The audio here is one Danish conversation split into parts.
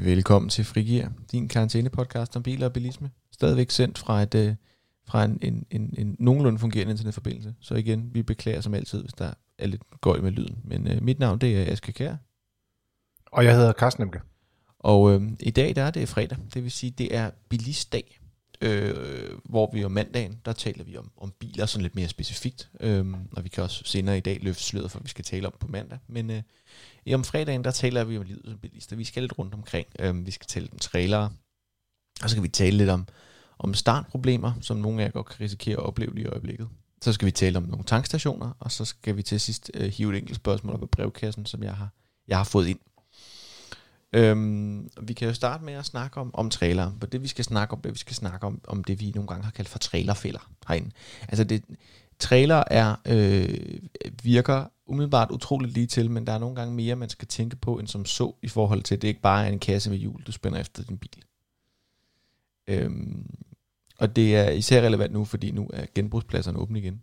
Velkommen til Frigir, din karantæne-podcast om biler og bilisme. Stadigvæk sendt fra, et, øh, fra en, en, en, en nogenlunde fungerende internetforbindelse. Så igen, vi beklager som altid, hvis der er lidt gøj med lyden. Men øh, mit navn det er Aske Kær. Og jeg hedder Carsten Emke. Og øh, i dag der er det fredag, det vil sige, det er bilistdag. Øh, hvor vi om mandagen, der taler vi om, om biler sådan lidt mere specifikt. Øh, og vi kan også senere i dag løfte sløret for, vi skal tale om på mandag. Men øh, om fredagen, der taler vi om livet som bilister. Vi skal lidt rundt omkring. Øh, vi skal tale om trailere. Og så skal vi tale lidt om, om startproblemer, som nogle af jer godt kan risikere at opleve lige i øjeblikket. Så skal vi tale om nogle tankstationer, og så skal vi til sidst øh, hive et enkelt spørgsmål op i brevkassen, som jeg har, jeg har fået ind. Øhm, vi kan jo starte med at snakke om, om trailer. For det vi skal snakke om, det vi skal snakke om, om det vi nogle gange har kaldt for trailerfælder herinde. Altså det, trailer er, øh, virker umiddelbart utroligt lige til, men der er nogle gange mere, man skal tænke på, end som så, i forhold til, at det ikke bare er en kasse med hjul, du spænder efter din bil. Øhm, og det er især relevant nu, fordi nu er genbrugspladserne åbne igen.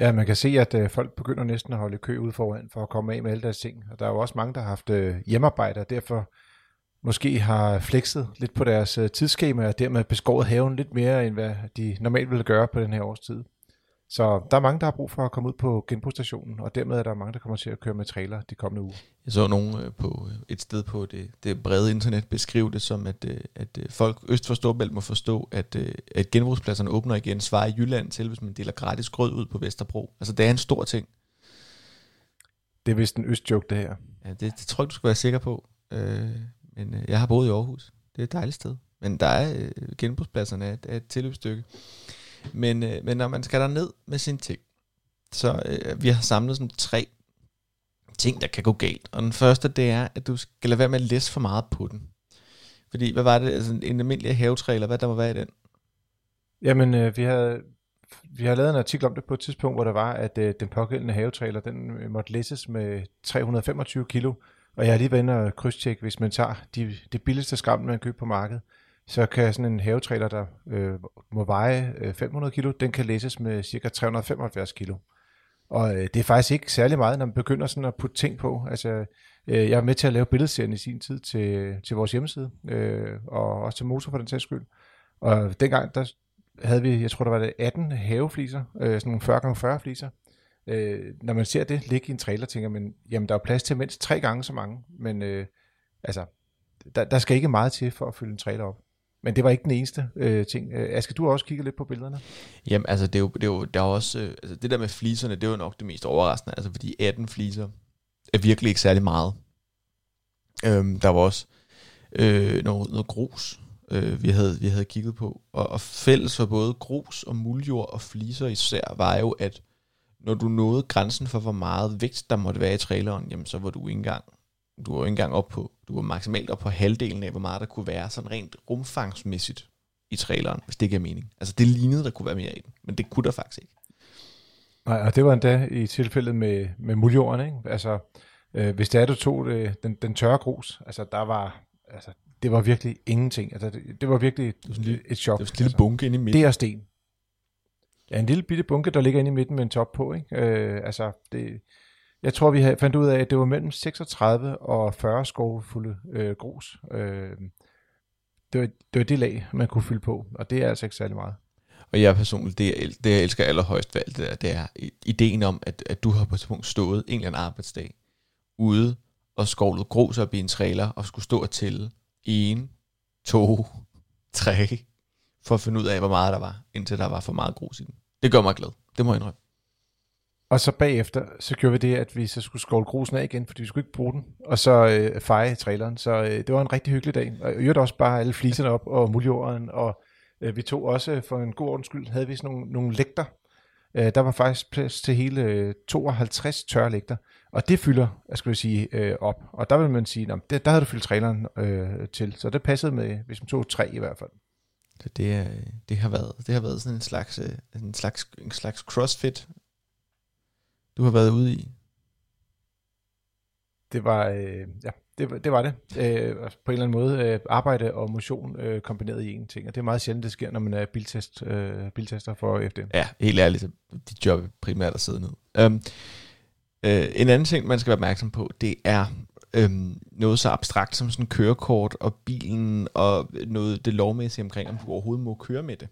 Ja, man kan se, at øh, folk begynder næsten at holde kø ud foran for at komme af med alle deres ting. Og der er jo også mange, der har haft øh, hjemmearbejde, og derfor måske har flekset lidt på deres øh, tidsskema, og dermed beskåret haven lidt mere, end hvad de normalt ville gøre på den her årstid. Så der er mange, der har brug for at komme ud på genbrugsstationen, og dermed er der mange, der kommer til at køre med trailer de kommende uger. Jeg så nogen øh, på øh, et sted på det, det brede internet beskrive det som, at, øh, at folk øst for Storbælt må forstå, at, at genbrugspladserne åbner igen, svarer i Jylland til, hvis man deler gratis grød ud på Vesterbro. Altså det er en stor ting. Det er vist en østjoke, det her. Ja, det, det tror jeg, du skal være sikker på. Øh, men jeg har boet i Aarhus. Det er et dejligt sted. Men der er genbrugspladserne er et, er et tilløbsstykke. Men, øh, men når man skal der ned med sin ting, så øh, vi har samlet sådan tre ting, der kan gå galt. Og den første, det er, at du skal lade være med at læse for meget på den. Fordi, hvad var det, altså en almindelig havetræler, hvad der må være i den? Jamen, øh, vi har vi har lavet en artikel om det på et tidspunkt, hvor der var, at øh, den pågældende havetræler, den øh, måtte læses med 325 kilo. Og jeg har lige været inde og krydstjekke, hvis man tager de, det billigste skram, man køber på markedet, så kan sådan en havetræler, der øh, må veje øh, 500 kilo, den kan læses med cirka 375 kilo. Og øh, det er faktisk ikke særlig meget, når man begynder sådan at putte ting på. Altså, øh, jeg er med til at lave billedserien i sin tid til, til vores hjemmeside, øh, og også til motor for den sags skyld. Og dengang, der havde vi, jeg tror, der var det 18 havefliser, øh, sådan nogle 40 x 40 fliser. Øh, når man ser det ligge i en trailer, tænker man, jamen der er plads til mindst tre gange så mange, men øh, altså, der, der skal ikke meget til for at fylde en trailer op. Men det var ikke den eneste øh, ting. Øh, Aske, du har også kigget lidt på billederne. Jamen, altså, det er jo, det er jo, der er også, øh, altså, det der med fliserne, det er jo nok det mest overraskende, altså, fordi 18 fliser er virkelig ikke særlig meget. Øhm, der var også øh, noget, noget grus, øh, vi, havde, vi havde kigget på, og, og fælles for både grus og muljord og fliser især, var jo, at når du nåede grænsen for, hvor meget vægt der måtte være i traileren, jamen, så var du ikke engang du var ikke engang op på, du var maksimalt op på halvdelen af, hvor meget der kunne være sådan rent rumfangsmæssigt i traileren, hvis det giver mening. Altså det lignede, der kunne være mere i den, men det kunne der faktisk ikke. Nej, og det var endda i tilfældet med, med muljorden, ikke? Altså, øh, hvis det er, du tog det, den, den tørre grus, altså der var, altså, det var virkelig ingenting. Altså, det, det var virkelig det var sådan et, et chok. Det var sådan en lille altså, bunke inde i midten. Det er sten. Ja, en lille bitte bunke, der ligger inde i midten med en top på, ikke? Øh, altså, det, jeg tror, vi fandt ud af, at det var mellem 36 og 40 skovfulde øh, grus. Øh, det, var, det var det lag, man kunne fylde på, og det er altså ikke særlig meget. Og jeg personligt, det, jeg, det jeg elsker allerhøjst ved alt det der, det er ideen om, at, at du har på et punkt stået en eller anden arbejdsdag ude og skovlet grus op i en trailer og skulle stå og tælle en, to, tre, for at finde ud af, hvor meget der var, indtil der var for meget grus i den. Det gør mig glad. Det må jeg indrømme. Og så bagefter, så gjorde vi det, at vi så skulle skåle grusen af igen, fordi vi skulle ikke bruge den, og så øh, feje traileren. Så øh, det var en rigtig hyggelig dag. Og jeg også bare alle fliserne op og muljorden, og øh, vi tog også, øh, for en god ordens skyld, havde vi sådan nogle, nogle lægter. Øh, der var faktisk plads til hele øh, 52 tørre lægter, og det fylder, jeg skulle sige, øh, op. Og der vil man sige, at der der havde du fyldt traileren øh, til, så det passede med, hvis man tog tre i hvert fald. Så det, øh, det, har været, det har været sådan en slags, øh, en slags, en slags crossfit du har været ude i? Det var, øh, ja, det, det var det. Øh, på en eller anden måde øh, arbejde og motion øh, kombineret i en ting, og det er meget sjældent, det sker, når man er biltest, øh, biltester for FDM. Ja, helt ærligt, dit job er primært at sidde ned. Um, øh, en anden ting, man skal være opmærksom på, det er øhm, noget så abstrakt som sådan kørekort og bilen og noget det lovmæssige omkring, om du overhovedet må køre med det.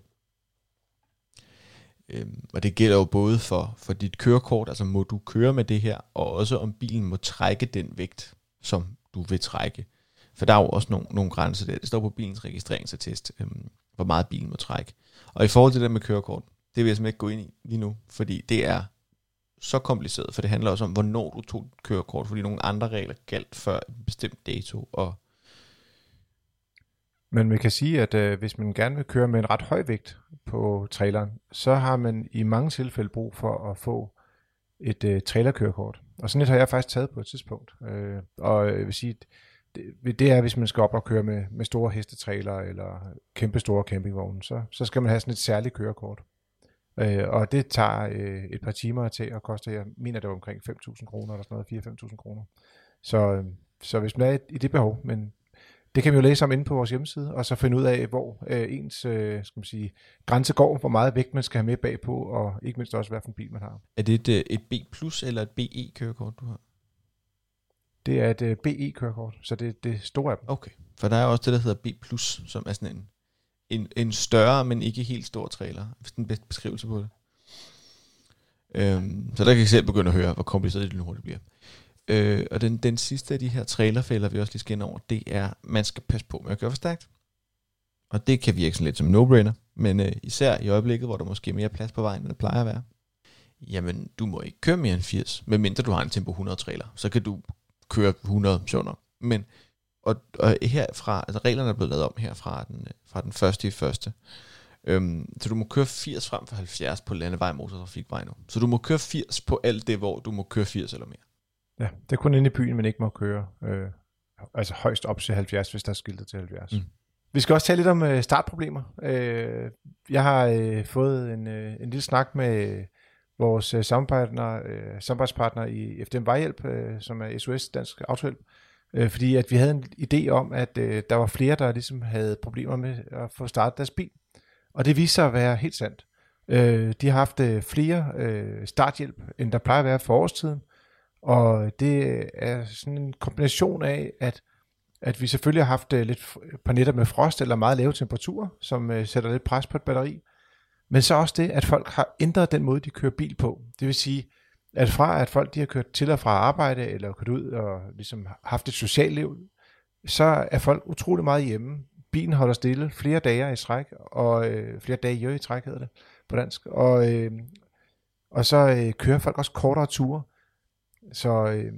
Øhm, og det gælder jo både for, for dit kørekort, altså må du køre med det her, og også om bilen må trække den vægt, som du vil trække. For der er jo også nogle, nogle grænser der. Det står på bilens registreringsattest, øhm, hvor meget bilen må trække. Og i forhold til det der med kørekort, det vil jeg simpelthen ikke gå ind i lige nu, fordi det er så kompliceret, for det handler også om, hvornår du tog kørekort, fordi nogle andre regler galt før en bestemt dato. Og men man kan sige, at øh, hvis man gerne vil køre med en ret høj vægt på traileren, så har man i mange tilfælde brug for at få et øh, trailerkørekort. Og sådan et har jeg faktisk taget på et tidspunkt. Øh, og øh, jeg vil sige, det, det er, hvis man skal op og køre med, med store hestetrailer eller kæmpe store campingvogne, så, så skal man have sådan et særligt kørekort. Øh, og det tager øh, et par timer til og koster, jeg mener det var omkring 5.000 kroner eller sådan noget, 4-5.000 kroner. Så, øh, så hvis man er i det behov, men det kan vi jo læse om inde på vores hjemmeside, og så finde ud af, hvor øh, ens øh, skal man sige, grænse går, hvor meget vægt man skal have med bagpå, og ikke mindst også, hvad for en bil man har. er det et, øh, et B plus eller et BE kørekort, du har? Det er et øh, BE-kørekort, så det er det store af dem. Okay, for der er også det, der hedder B plus, som er sådan en, en, en større, men ikke helt stor trailer. Hvis den bedste beskrivelse på det. Øhm, så der kan I selv begynde at høre, hvor kompliceret det nu hurtigt bliver. Øh, og den, den sidste af de her trailerfælder, vi også lige skal ind over, det er, man skal passe på med at køre for stærkt. Og det kan virke sådan lidt som no-brainer, men øh, især i øjeblikket, hvor der måske er mere plads på vejen, end der plejer at være. Jamen, du må ikke køre mere end 80, medmindre du har en Tempo 100 trailer. Så kan du køre 100 sjovt Men og, og herfra, altså reglerne er blevet lavet om her fra den, øh, fra den første i første. Øhm, så du må køre 80 frem for 70 på landevej, motortrafikvej nu. Så du må køre 80 på alt det, hvor du må køre 80 eller mere. Ja, det er kun inde i byen, man ikke må køre. Øh, altså højst op til 70, hvis der er skiltet til 70. Mm. Vi skal også tale lidt om øh, startproblemer. Øh, jeg har øh, fået en, øh, en lille snak med vores øh, samarbejdspartner, øh, samarbejdspartner i FDM Vejhjælp, øh, som er SOS Dansk Autohjælp, øh, fordi at vi havde en idé om, at øh, der var flere, der ligesom havde problemer med at få startet deres bil. Og det viste sig at være helt sandt. Øh, de har haft øh, flere øh, starthjælp, end der plejer at være for årstiden. Og det er sådan en kombination af, at, at vi selvfølgelig har haft øh, lidt på nætter med frost eller meget lave temperaturer, som øh, sætter lidt pres på et batteri. Men så også det, at folk har ændret den måde, de kører bil på. Det vil sige, at fra at folk de har kørt til og fra arbejde, eller kørt ud og ligesom haft et socialt liv, så er folk utrolig meget hjemme. Bilen holder stille flere dage i træk, og øh, flere dage i træk hedder det på dansk. Og, øh, og så øh, kører folk også kortere ture. Så øh,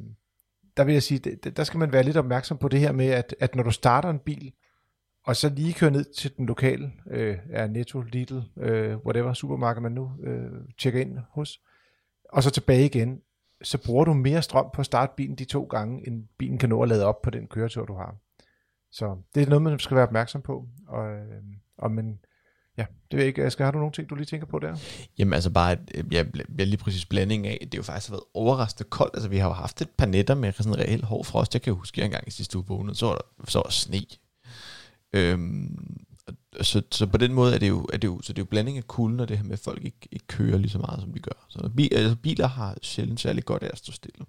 der vil jeg sige, der skal man være lidt opmærksom på det her med, at, at når du starter en bil, og så lige kører ned til den lokale, øh, er Netto, Lidl, øh, whatever supermarked man nu øh, tjekker ind hos, og så tilbage igen, så bruger du mere strøm på at starte bilen de to gange, end bilen kan nå at lade op på den køretur, du har. Så det er noget, man skal være opmærksom på. Og, øh, og men, ja, det ved jeg ikke. Skal har du nogle ting, du lige tænker på der? Jamen altså bare, øh, jeg ja, lige præcis blanding af, det er jo faktisk været overraskende koldt. Altså vi har jo haft et par nætter med sådan en reel hård frost. Jeg kan jo huske, at en gang i sidste uge vågnede, så var der, så var der sne. Øhm, så, så på den måde er det jo, er det jo, så det er jo blanding af kulden og det her med, at folk ikke, ikke kører lige så meget, som de gør. Så bil, altså, biler har sjældent særlig godt af at stå stille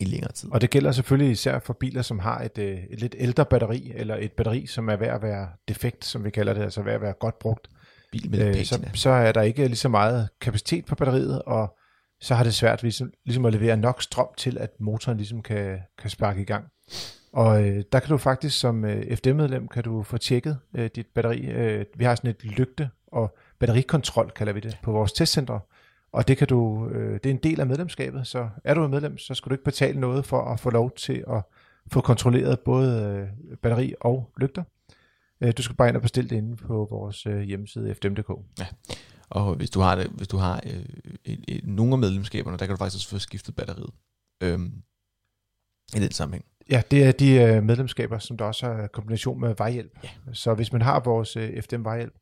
i længere tid. Og det gælder selvfølgelig især for biler, som har et, øh, et lidt ældre batteri, eller et batteri, som er ved at være defekt, som vi kalder det, altså ved at være godt brugt. Bil med øh, så, så er der ikke lige så meget kapacitet på batteriet, og så har det svært ligesom, ligesom at levere nok strøm til, at motoren ligesom kan, kan sparke i gang. Og øh, der kan du faktisk som øh, FD-medlem, kan du få tjekket øh, dit batteri. Øh, vi har sådan et lygte- og batterikontrol, kalder vi det, på vores testcenter. Og det kan du, øh, det er en del af medlemskabet, så er du et medlem, så skal du ikke betale noget for at få lov til at få kontrolleret både øh, batteri og lygter. Øh, du skal bare ind og bestille det inde på vores øh, hjemmeside fdm.dk. Ja. Og hvis du har det, hvis du har øh, et, et, nogle af medlemskaberne, der kan du faktisk også få skiftet batteriet. Øhm, I den sammenhæng. Ja, det er de øh, medlemskaber, som der også har kombination med vejhjælp. Ja. Så hvis man har vores øh, FDM vejhjælp,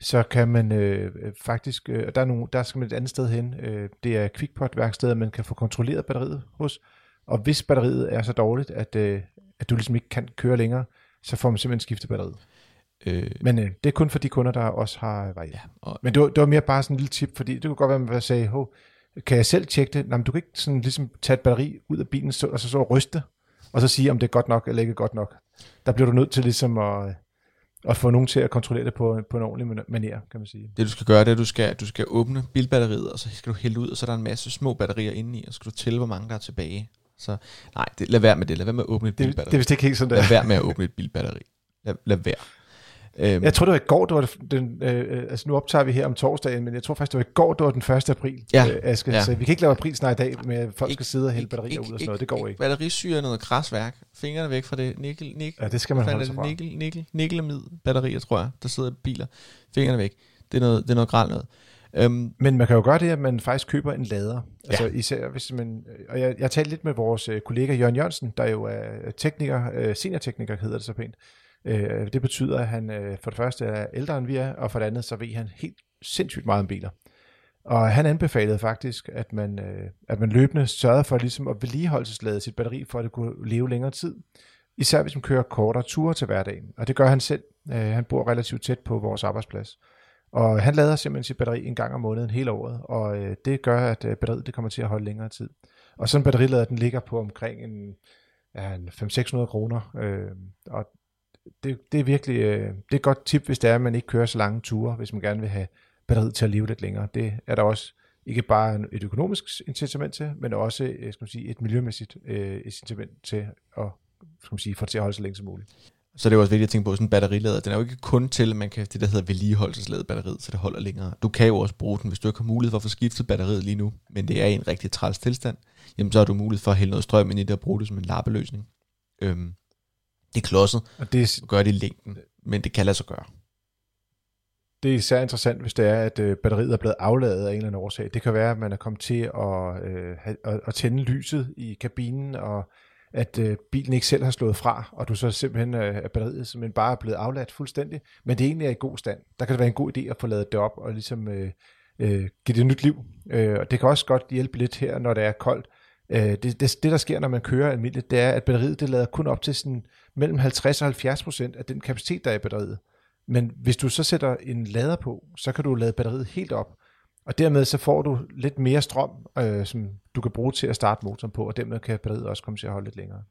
så kan man øh, faktisk, øh, der, er nogle, der skal man et andet sted hen, øh, det er QuickPot-værkstedet, man kan få kontrolleret batteriet hos, og hvis batteriet er så dårligt, at, øh, at du ligesom ikke kan køre længere, så får man simpelthen skiftet batteriet. Øh, Men øh, det er kun for de kunder, der også har vejhjælp. Ja, og, Men det var, det var mere bare sådan en lille tip, fordi det kunne godt være, at man sagde, Hov, kan jeg selv tjekke det? Nej, men du kan ikke sådan ligesom tage et batteri ud af bilen og så, så ryste og så sige, om det er godt nok eller ikke godt nok. Der bliver du nødt til ligesom at, at få nogen til at kontrollere det på, på en ordentlig manier, kan man sige. Det du skal gøre, det er, at du skal, du skal åbne bilbatteriet, og så skal du hælde ud, og så er der en masse små batterier inde i, og så skal du tælle, hvor mange der er tilbage. Så nej, det, lad være med det. Lad være med at åbne et det, bilbatteri. Det er vist ikke helt sådan, der. Lad være med at åbne et bilbatteri. Lad, lad være. Øhm. Jeg tror, det var i går, det var den, øh, altså nu optager vi her om torsdagen, men jeg tror faktisk, det var i går, det var den 1. april, ja. øh, Aske. Ja. Så vi kan ikke lave april snart i dag, med at folk ikke, skal sidde og hælde batterier ud og sådan noget. Det går ikke. Batterisyre er noget krasværk. Fingrene væk fra det. Nikkel, nikkel. Ja, det skal man holde sig fra. Nikkel, nikkel, nikkelamid batterier, tror jeg, der sidder i biler. Fingrene væk. Det er noget, det er noget græld noget. Um, Men man kan jo gøre det, at man faktisk køber en lader. Ja. Altså især hvis man, og jeg, jeg talte lidt med vores øh, kollega Jørgen Jørgensen, der jo er tekniker, øh, seniortekniker hedder det så pænt. Øh, det betyder, at han øh, for det første er ældre end vi er, og for det andet så ved han helt sindssygt meget om biler. Og han anbefalede faktisk, at man, øh, at man løbende sørgede for ligesom at vedligeholdelseslade sit batteri, for at det kunne leve længere tid. Især hvis man kører kortere ture til hverdagen. Og det gør han selv. Øh, han bor relativt tæt på vores arbejdsplads. Og han lader simpelthen sit batteri en gang om måneden hele året, og øh, det gør, at øh, batteriet det kommer til at holde længere tid. Og sådan en batterilader, den ligger på omkring en, ja, en 500-600 kroner, øh, og det, det er virkelig øh, det er et godt tip, hvis det er, at man ikke kører så lange ture, hvis man gerne vil have batteriet til at leve lidt længere. Det er der også ikke bare et økonomisk incitament til, men også øh, skal man sige, et miljømæssigt øh, incitament til at skal man sige, få det til at holde så længe som muligt. Så det er også vigtigt at tænke på, sådan en batterilader, den er jo ikke kun til, at man kan det, der hedder vedligeholdelsesladet batteriet, så det holder længere. Du kan jo også bruge den, hvis du ikke har mulighed for at få skiftet batteriet lige nu, men det er i en rigtig træls tilstand, jamen så har du mulighed for at hælde noget strøm ind i det og bruge det som en lappeløsning. Øhm, det er klodset, og det er, gør det i længden, men det kan lade sig gøre. Det er især interessant, hvis det er, at øh, batteriet er blevet afladet af en eller anden årsag. Det kan være, at man er kommet til at, øh, at, at tænde lyset i kabinen, og at øh, bilen ikke selv har slået fra, og du så simpelthen øh, er batteriet simpelthen bare er blevet afladt fuldstændig, men det egentlig er i god stand. Der kan det være en god idé at få lavet det op og ligesom øh, øh, give det nyt liv. Øh, og det kan også godt hjælpe lidt her, når det er koldt. Øh, det, det, det, der sker, når man kører almindeligt, det er, at batteriet det lader kun op til sådan mellem 50 og 70 procent af den kapacitet, der er i batteriet. Men hvis du så sætter en lader på, så kan du lade batteriet helt op, og dermed så får du lidt mere strøm, øh, som du kan bruge til at starte motoren på, og dermed kan batteriet også komme til at holde lidt længere.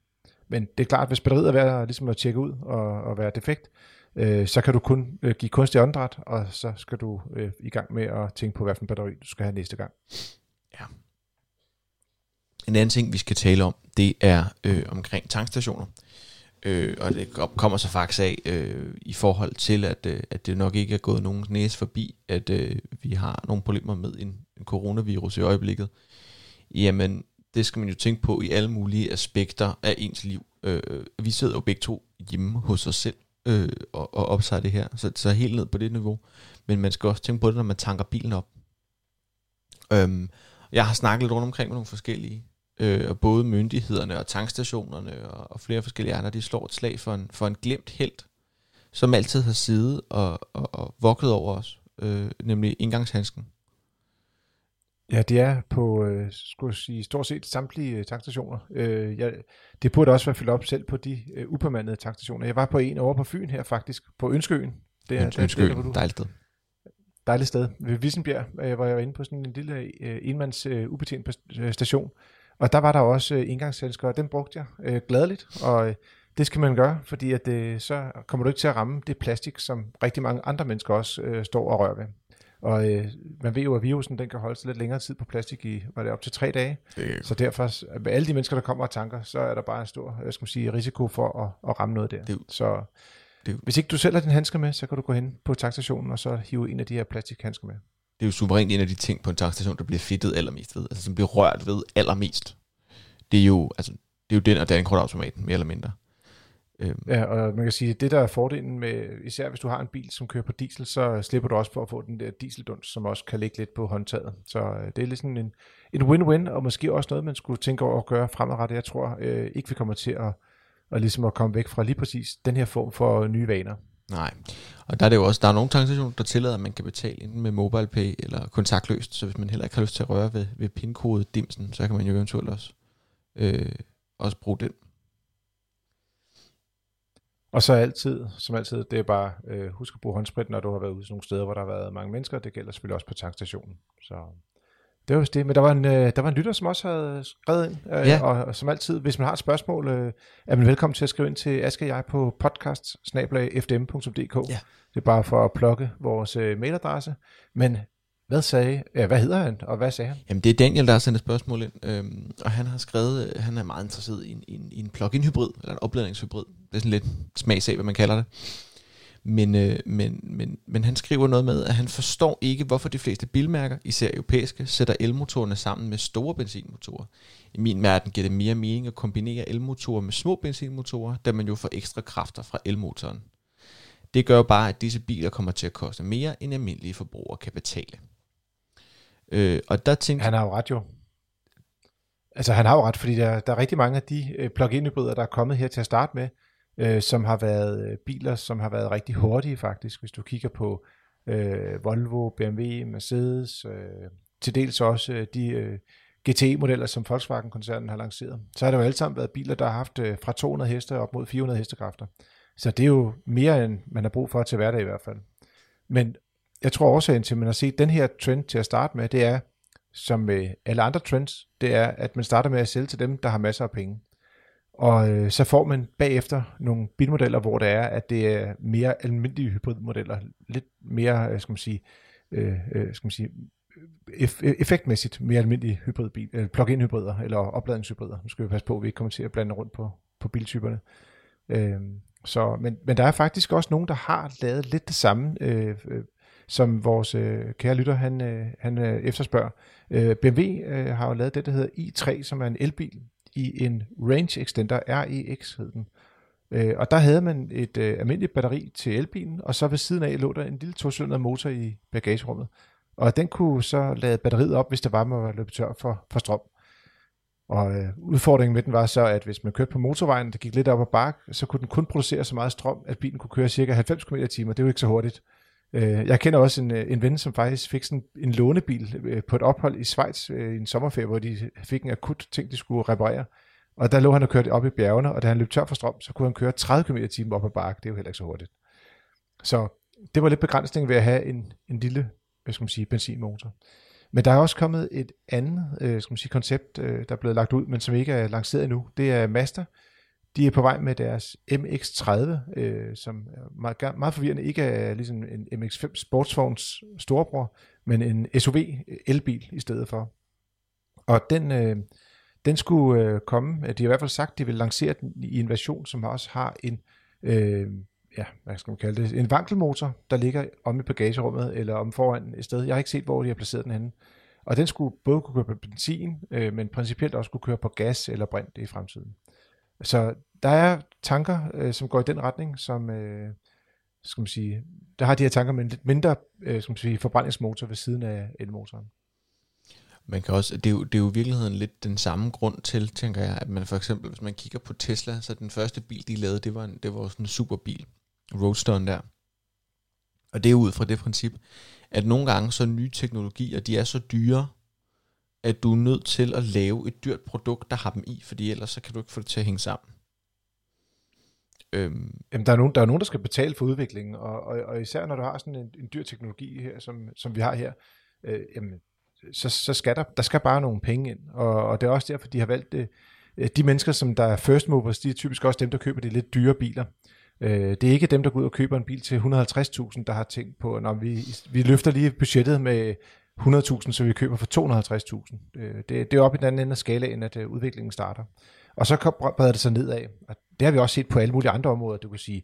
Men det er klart, hvis batteriet er værd ligesom at tjekke ud og, og være defekt, øh, så kan du kun øh, give kunstig åndedræt, og så skal du øh, i gang med at tænke på, hvilken batteri du skal have næste gang. Ja. En anden ting, vi skal tale om, det er øh, omkring tankstationer. Øh, og det kommer så faktisk af øh, i forhold til, at, øh, at det nok ikke er gået nogen næse forbi, at øh, vi har nogle problemer med en, en coronavirus i øjeblikket. Jamen, det skal man jo tænke på i alle mulige aspekter af ens liv. Øh, vi sidder jo begge to hjemme hos os selv øh, og, og opsager det her, så, så helt ned på det niveau. Men man skal også tænke på det, når man tanker bilen op. Øhm, jeg har snakket lidt rundt omkring med nogle forskellige øh, og både myndighederne og tankstationerne og, og flere forskellige andre, de slår et slag for en, for en glemt held, som altid har siddet og, og, og vokket over os, øh, nemlig indgangshandsken. Ja, det er på øh, skulle jeg sige, stort set samtlige øh, tankstationer. Øh, jeg, det burde også være fyldt op selv på de øh, upemandede tankstationer. Jeg var på en over på Fyn her faktisk, på Ønskeøen. Det er, Ønskeøen, det, dejligt sted. Dejligt sted. Ved Vissenbjerg, øh, hvor jeg var inde på sådan en lille øh, enmands øh, ubetjent station. Og der var der også øh, indgangsselskere, og den brugte jeg øh, gladeligt, og øh, det skal man gøre, fordi at, øh, så kommer du ikke til at ramme det plastik, som rigtig mange andre mennesker også øh, står og rører ved. Og øh, man ved jo, at virusen den kan holde sig lidt længere tid på plastik i, var det op til tre dage. Det. Så derfor, med alle de mennesker, der kommer og tanker, så er der bare en stor jeg skal sige, risiko for at, at ramme noget der. Det. Så det. hvis ikke du selv har din handsker med, så kan du gå hen på tankstationen og så hive en af de her plastikhandsker med det er jo suverænt en af de ting på en tankstation, der bliver fedtet allermest ved, altså som bliver rørt ved allermest. Det er jo, altså, det er jo den og dankortautomaten, mere eller mindre. Øhm. Ja, og man kan sige, at det der er fordelen med, især hvis du har en bil, som kører på diesel, så slipper du også for at få den der dieseldunst, som også kan ligge lidt på håndtaget. Så øh, det er ligesom en, en win-win, og måske også noget, man skulle tænke over at gøre fremadrettet. Jeg tror øh, ikke, vi kommer til at, at, ligesom at komme væk fra lige præcis den her form for nye vaner. Nej, og der er det jo også, der er nogle transaktioner, der tillader, at man kan betale enten med MobilePay eller kontaktløst, så hvis man heller ikke har lyst til at røre ved, ved pindkode dimsen, så kan man jo eventuelt også, øh, også bruge den. Og så altid, som altid, det er bare, øh, husk at bruge håndsprit, når du har været ude sådan nogle steder, hvor der har været mange mennesker. Det gælder selvfølgelig også på tankstationen. Så det var vist det, men der var en, øh, der var en lytter, som også havde skrevet ind, øh, Ja. og, og som altid, hvis man har et spørgsmål, øh, er man velkommen til at skrive ind til Aske og jeg på podcast Ja. Det er bare for at plukke vores øh, mailadresse. Men hvad sagde, ja, hvad hedder han, og hvad sagde han? Jamen, det er Daniel, der har sendt et spørgsmål ind, øhm, og han har skrevet, øh, han er meget interesseret i en, i en, i en plug-in hybrid, eller en opladningshybrid. Det er sådan lidt smagsag, hvad man kalder det. Men, øh, men, men, men han skriver noget med, at han forstår ikke, hvorfor de fleste bilmærker, især europæiske, sætter elmotorerne sammen med store benzinmotorer. I min verden giver det mere mening at kombinere elmotorer med små benzinmotorer, da man jo får ekstra kræfter fra elmotoren. Det gør jo bare, at disse biler kommer til at koste mere, end almindelige forbrugere kan betale. Øh, og der tænkte Han har jo ret jo. Altså han har jo ret, fordi der, der er rigtig mange af de øh, plug-in hybrider, der er kommet her til at starte med, øh, som har været øh, biler, som har været rigtig hurtige faktisk. Hvis du kigger på øh, Volvo, BMW, Mercedes, øh, til dels også øh, de øh, GTE-modeller, som Volkswagen-koncernen har lanceret, så har det jo alle sammen været biler, der har haft øh, fra 200 heste op mod 400 hestekræfter. Så det er jo mere, end man har brug for til hverdag i hvert fald. Men jeg tror årsagen til, at man har set den her trend til at starte med, det er, som med alle andre trends, det er, at man starter med at sælge til dem, der har masser af penge. Og øh, så får man bagefter nogle bilmodeller, hvor det er, at det er mere almindelige hybridmodeller, lidt mere, øh, skal man sige, øh, øh skal man sige øh, effektmæssigt mere almindelige hybridbil, øh, plug-in hybrider eller opladningshybrider. Nu skal vi passe på, at vi ikke kommer til at blande rundt på, på biltyperne. Øh, så, men, men der er faktisk også nogen, der har lavet lidt det samme, øh, øh, som vores øh, kære lytter, han, øh, han øh, efterspørger. Øh, BMW øh, har jo lavet det, der hedder i3, som er en elbil i en Range Extender REX hed den. Øh, og der havde man et øh, almindeligt batteri til elbilen, og så ved siden af lå der en lille tocylindret motor i bagagerummet. Og den kunne så lade batteriet op, hvis der var, man var løbet tør for, for strøm. Og øh, udfordringen med den var så, at hvis man kørte på motorvejen, der gik lidt op ad bak, så kunne den kun producere så meget strøm, at bilen kunne køre cirka 90 km i timen. Det er jo ikke så hurtigt. Øh, jeg kender også en, øh, en ven, som faktisk fik sådan en lånebil øh, på et ophold i Schweiz øh, i en sommerferie, hvor de fik en akut ting, de skulle reparere. Og der lå han og kørte op i bjergene, og da han løb tør for strøm, så kunne han køre 30 km i timen op ad bakke. Det er jo heller ikke så hurtigt. Så det var lidt begrænsning ved at have en, en lille hvad skal man sige, benzinmotor. Men der er også kommet et andet øh, skal man sige, koncept, øh, der er blevet lagt ud, men som ikke er lanceret endnu. Det er Mazda. De er på vej med deres MX-30, øh, som er meget, meget forvirrende ikke er ligesom en MX-5 sportsvogns storebror, men en SUV øh, elbil i stedet for. Og den, øh, den skulle øh, komme, de har i hvert fald sagt, de vil lancere den i en version, som også har en, øh, ja, hvad skal man kalde det, en vankelmotor, der ligger om i bagagerummet, eller om foran et sted. Jeg har ikke set, hvor de har placeret den henne. Og den skulle både kunne køre på benzin, øh, men principielt også kunne køre på gas eller brint i fremtiden. Så der er tanker, øh, som går i den retning, som, øh, skal man sige, der har de her tanker med en lidt mindre øh, skal man sige, forbrændingsmotor ved siden af elmotoren. Man kan også, det, er jo, det er jo i virkeligheden lidt den samme grund til, tænker jeg, at man for eksempel, hvis man kigger på Tesla, så den første bil, de lavede, det var, en, det var sådan en superbil, Roadsteren der. Og det er ud fra det princip, at nogle gange så nye teknologier, de er så dyre, at du er nødt til at lave et dyrt produkt, der har dem i, fordi ellers så kan du ikke få det til at hænge sammen. Øhm, Jamen, der er, nogen, der er nogen, der skal betale for udviklingen, og, og, og især når du har sådan en, en dyr teknologi her, som, som vi har her, øh, jamen, så, så skal der, der skal bare nogle penge ind, og, og det er også derfor, de har valgt det. De mennesker, som der er first movers, de er typisk også dem, der køber de lidt dyre biler. Øh, Det er ikke dem, der går ud og køber en bil til 150.000, der har tænkt på, når vi, vi løfter lige budgettet med 100.000, så vi køber for 250.000. Øh, Det, det er op i den anden ende af skalaen, at øh, udviklingen starter. Og så kom- breder det sig nedad. Og det har vi også set på alle mulige andre områder. Du kan sige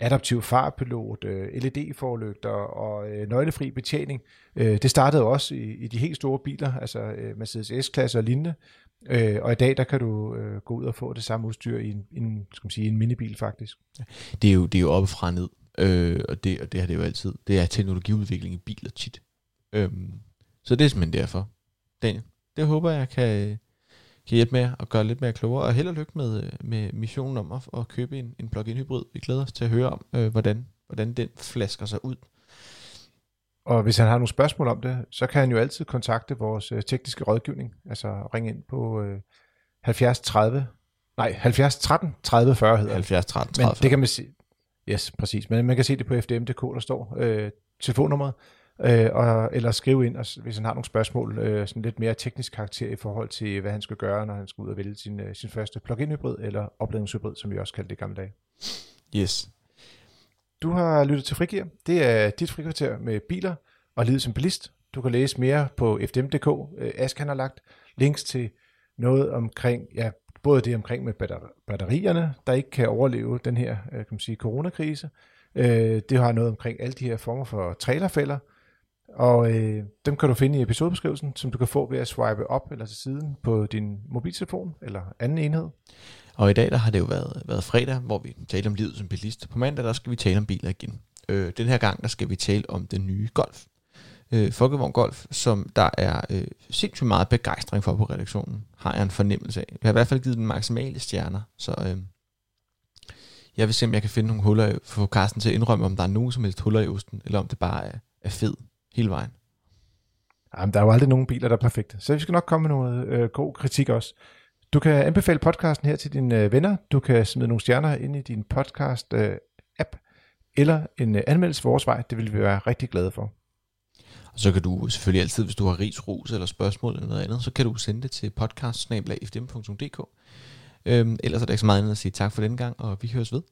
adaptiv farpilot, øh, LED-forlygter og øh, nøglefri betjening. Øh, det startede også i, i de helt store biler, altså Mercedes S-klasse og lignende. Og i dag der kan du gå ud og få det samme udstyr i en, en, skal man sige, en minibil faktisk. det er jo, det er jo oppe fra ned, øh, og, det, og det har det jo altid. Det er teknologiudvikling i biler tit. Øhm, så det er simpelthen derfor. Daniel, det håber jeg kan, kan hjælpe med at gøre lidt mere klogere, og held og lykke med, med missionen om at, at købe en, en plug-in hybrid. Vi glæder os til at høre om, øh, hvordan, hvordan den flasker sig ud. Og hvis han har nogle spørgsmål om det, så kan han jo altid kontakte vores øh, tekniske rådgivning, altså ringe ind på øh, 70 30, nej 70 13 30 40 hedder det. 70 13 Men 30. det kan man se. Yes, præcis. Men man kan se det på fdm.dk, der står øh, telefonnummeret. Øh, og, eller skrive ind, og, hvis han har nogle spørgsmål, øh, sådan lidt mere teknisk karakter i forhold til, hvad han skal gøre, når han skal ud og vælge sin, øh, sin første plug-in hybrid, eller opladningshybrid, som vi også kaldte det i gamle dage. Yes. Du har lyttet til Frigir. Det er dit frikvarter med biler og livet som bilist. Du kan læse mere på fdm.dk. Øh, Ask han har lagt links til noget omkring, ja, både det omkring med batterierne, der ikke kan overleve den her øh, kan man sige, coronakrise. Øh, det har noget omkring alle de her former for trailerfælder, og øh, dem kan du finde i episodebeskrivelsen, som du kan få ved at swipe op eller til siden på din mobiltelefon eller anden enhed. Og i dag der har det jo været, været fredag, hvor vi talte om livet som bilist. På mandag der skal vi tale om biler igen. Øh, den her gang der skal vi tale om den nye Golf. Øh, Folkevogn Golf, som der er øh, sindssygt meget begejstring for på redaktionen, har jeg en fornemmelse af. Jeg har i hvert fald givet den maksimale stjerner, så øh, jeg vil se, om jeg kan finde nogle huller, for Carsten til at indrømme, om der er nogen som helst huller i osten, eller om det bare er, er fed hele vejen. Jamen, der er jo aldrig nogen biler, der er perfekte, så vi skal nok komme med noget øh, god kritik også. Du kan anbefale podcasten her til dine øh, venner. Du kan smide nogle stjerner ind i din podcast-app, øh, eller en øh, anmeldelse vores vej. Det vil vi være rigtig glade for. Og så kan du selvfølgelig altid, hvis du har ris, ros eller spørgsmål eller noget andet, så kan du sende det til podcast Øhm, ellers er der ikke så meget andet at sige tak for den gang, og vi høres ved.